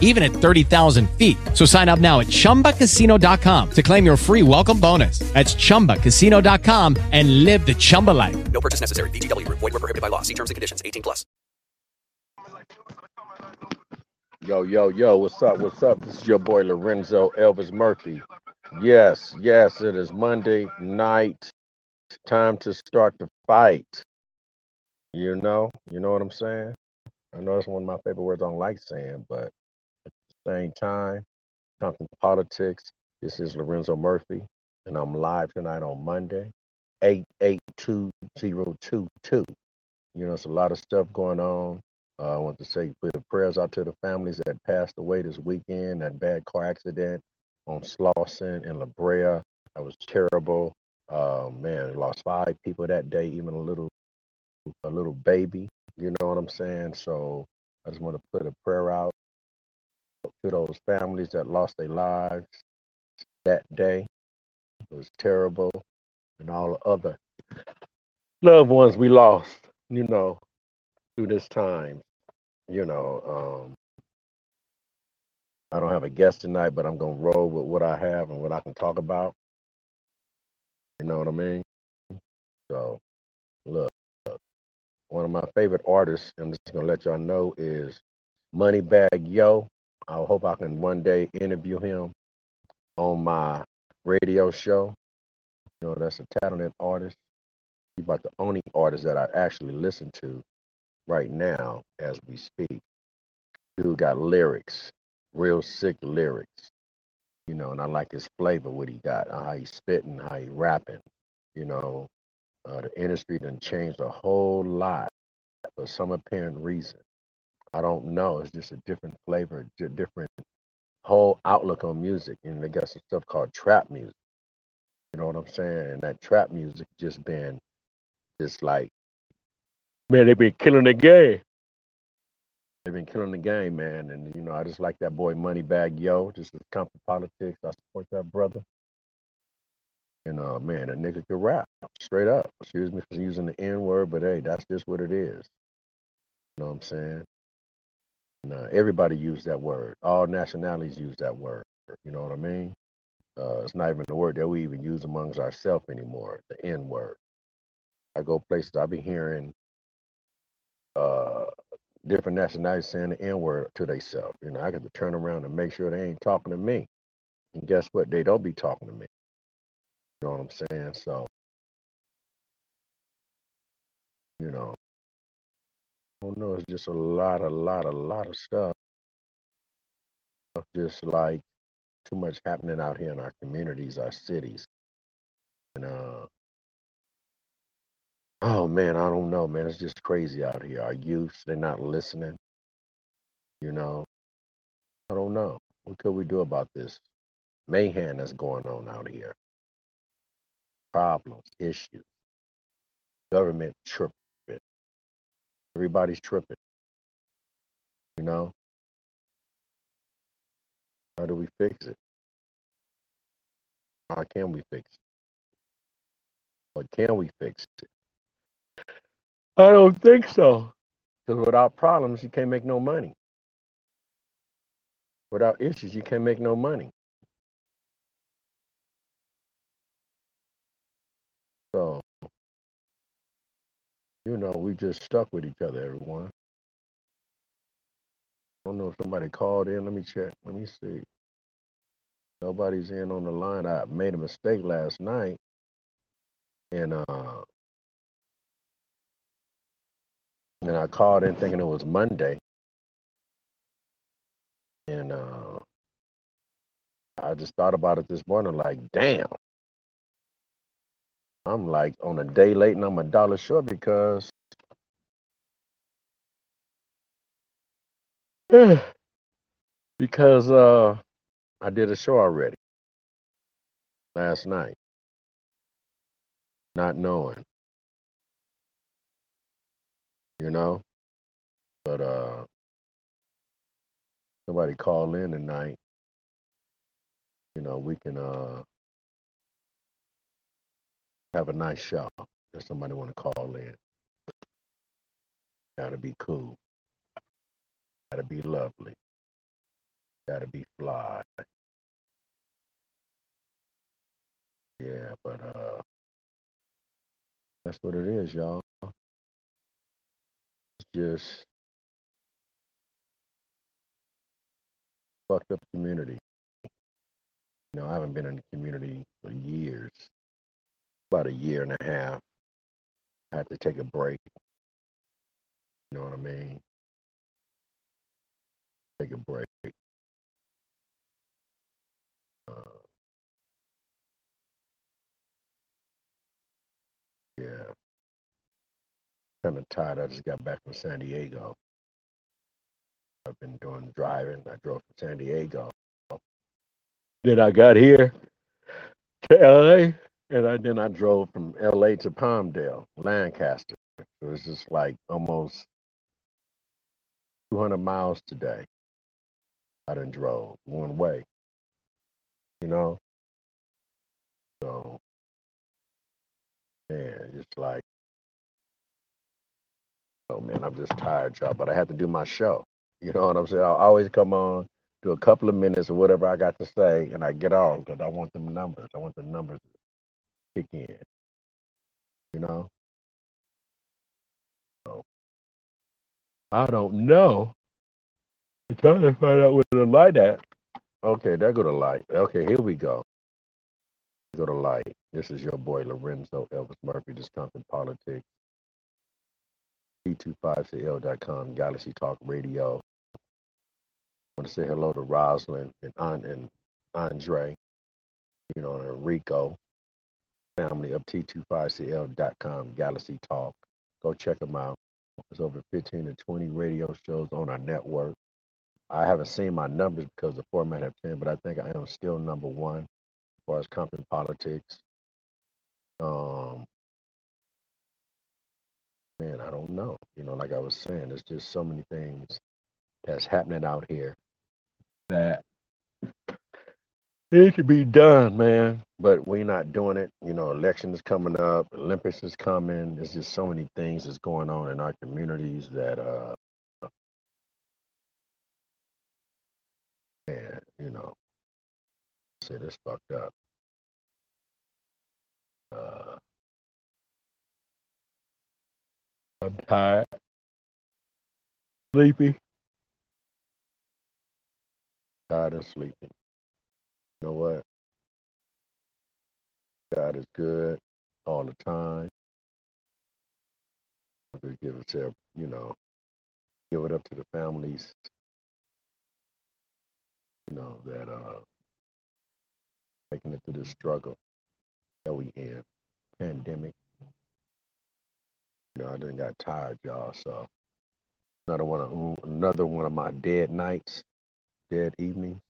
even at 30,000 feet. So sign up now at chumbacasino.com to claim your free welcome bonus. That's chumbacasino.com and live the Chumba life. No purchase necessary. VGW Group. Void were prohibited by law. See terms and conditions. 18 plus. Yo, yo, yo, what's up? What's up? This is your boy Lorenzo Elvis Murphy. Yes, yes, it is Monday night. Time to start the fight. You know, you know what I'm saying? I know it's one of my favorite words I don't like saying, but at the same time, talking politics. This is Lorenzo Murphy, and I'm live tonight on Monday, 882022. You know, it's a lot of stuff going on. Uh, I want to say put the prayers out to the families that passed away this weekend, that bad car accident on Slauson and La Brea. That was terrible. Uh, man, lost five people that day, even a little a little baby. You know what I'm saying? So I just want to put a prayer out to those families that lost their lives that day. It was terrible. And all the other loved ones we lost, you know, through this time. You know, um, I don't have a guest tonight, but I'm gonna roll with what I have and what I can talk about. You know what I mean? So, look, one of my favorite artists, I'm just gonna let y'all know, is Moneybagg Yo. I hope I can one day interview him on my radio show. You know, that's a talented artist. He's about the only artist that I actually listen to right now as we speak. Dude got lyrics, real sick lyrics. You know, and I like his flavor, what he got, how he spitting, how he rapping. You know, uh, the industry done changed a whole lot for some apparent reason. I don't know. It's just a different flavor, a different whole outlook on music. And they got some stuff called trap music. You know what I'm saying? And that trap music just been just like, man, they been killing the game. They've been killing the game, man. And you know, I just like that boy Moneybagg Yo. Just as come from politics. I support that brother. And uh man, a nigga can rap. Straight up. Excuse me for using the N-word, but hey, that's just what it is. You know what I'm saying? Uh, everybody use that word. All nationalities use that word. You know what I mean? Uh, it's not even the word that we even use amongst ourselves anymore. The N word. I go places. I be hearing uh, different nationalities saying the N word to themselves. You know, I got to turn around and make sure they ain't talking to me. And guess what? They don't be talking to me. You know what I'm saying? So, you know, I don't know. It's just a lot, a lot, a lot of stuff. Just like too much happening out here in our communities, our cities. And uh, oh man, I don't know, man. It's just crazy out here. Our youth, they're not listening. You know, I don't know. What could we do about this mayhem that's going on out here? Problems, issues, government tripping. Everybody's tripping. You know, how do we fix it? How can we fix it? Or can we fix it? I don't think so. Because without problems, you can't make no money. Without issues, you can't make no money. So, you know, we just stuck with each other, everyone. I don't know if somebody called in. Let me check. Let me see. Nobody's in on the line. I made a mistake last night. And uh and I called in thinking it was Monday. And uh I just thought about it this morning, like, damn. I'm like on a day late and I'm a dollar short because because uh I did a show already last night, not knowing. You know, But uh, somebody call in tonight. You know, we can uh have a nice show. If somebody want to call in, gotta be cool. Gotta be lovely. Gotta be fly. Yeah, but uh, that's what it is, y'all. It's just fucked up community. You know, I haven't been in the community for years, about a year and a half. I had to take a break. You know what I mean? Take a break. Uh, yeah, kind of tired. I just got back from San Diego. I've been doing driving. I drove from San Diego. Then I got here to LA, and I, then I drove from LA to Palmdale, Lancaster. It was just like almost 200 miles today. I done drove one way, you know. So, man, it's like, oh man, I'm just tired, y'all. But I had to do my show. You know what I'm saying? I always come on, do a couple of minutes or whatever I got to say, and I get off because I want them numbers. I want the numbers to kick in. You know. So I don't know. I'm trying to find out where the light at. Okay, there go the light. Okay, here we go. Go to light. This is your boy Lorenzo Elvis Murphy, Discounting Politics. P25CL.com, Galaxy Talk Radio. I want to say hello to Rosalind and and Andre, you know, and Rico, family of T25CL.com, Galaxy Talk. Go check them out. There's over 15 to 20 radio shows on our network. I haven't seen my numbers because the format have changed, but I think I am still number one as far as Compton politics. Um, man, I don't know. You know, like I was saying, there's just so many things that's happening out here that it could be done, man. But we're not doing it. You know, election is coming up, Olympics is coming. There's just so many things that's going on in our communities that uh man, you know, shit is fucked up. Uh I'm tired, sleepy, tired and sleepy. You know what? God is good all the time. We give it to you know, give it up to the families, you know, that uh making it through the struggle that we in. Pandemic. You know, I done got tired, y'all. So another one of another one of my dead nights, dead evenings.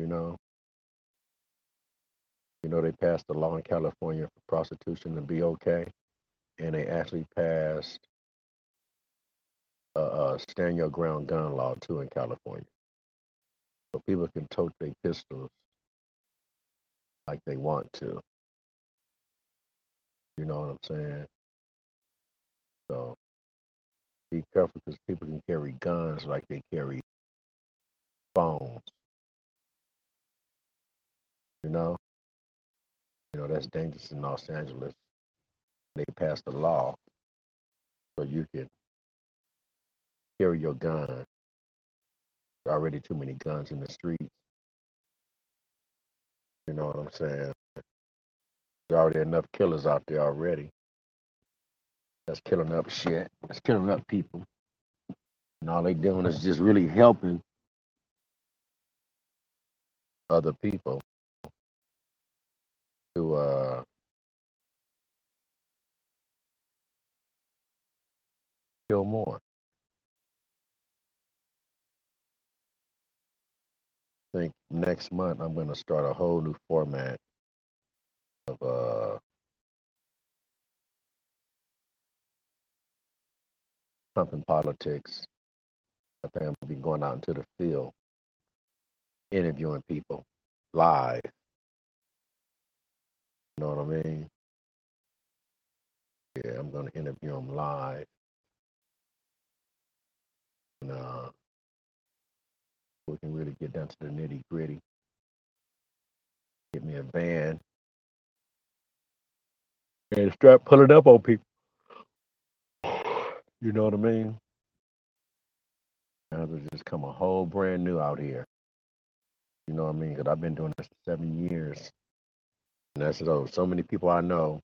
You know, you know they passed a law in California for prostitution to be okay, and they actually passed a, a stand your ground gun law too in California, so people can tote their pistols like they want to. You know what I'm saying? So be careful because people can carry guns like they carry phones. You know, you know that's dangerous in Los Angeles. They passed a law so you can carry your gun. There are already too many guns in the streets. You know what I'm saying? There's already enough killers out there already. That's killing up shit. That's killing up people. And all they doing is just really helping other people to uh kill more. I think next month I'm gonna start a whole new format of uh Compton politics. I think I'm gonna be going out into the field, interviewing people live. Know what I mean? Yeah, I'm gonna interview him live. And, uh, we can really get down to the nitty gritty. Get me a van and start pulling up on people. You know what I mean? Now to just come a whole brand new out here. You know what I mean? Because I've been doing this for seven years. And that's so oh, so many people I know.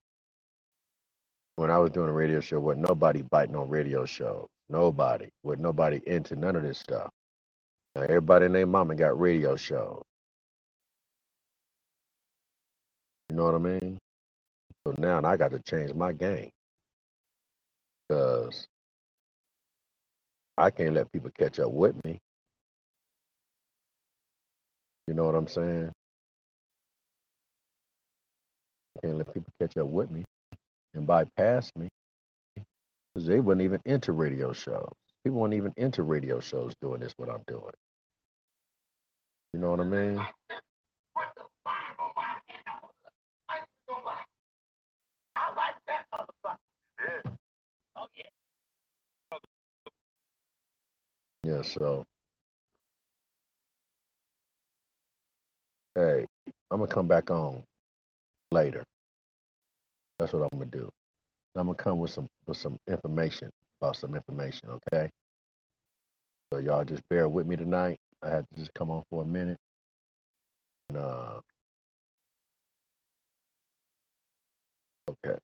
When I was doing a radio show, with nobody biting on radio shows. Nobody. With nobody into none of this stuff. Now everybody their mama got radio shows. You know what I mean? So now I got to change my game. Because I can't let people catch up with me. You know what I'm saying? Can't let people catch up with me and bypass me because they wouldn't even enter radio shows. People weren't even into radio shows doing this, what I'm doing. You know what I mean? Yeah, so hey, I'm gonna come back on later. That's what I'm gonna do. I'm gonna come with some with some information about some information, okay? So y'all just bear with me tonight. I had to just come on for a minute. And, uh, okay.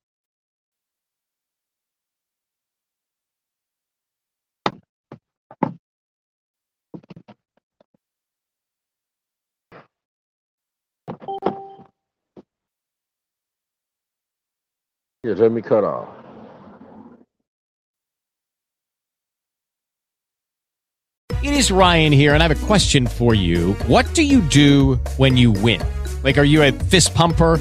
Yeah, let me cut off. It is Ryan here, and I have a question for you. What do you do when you win? Like, are you a fist pumper?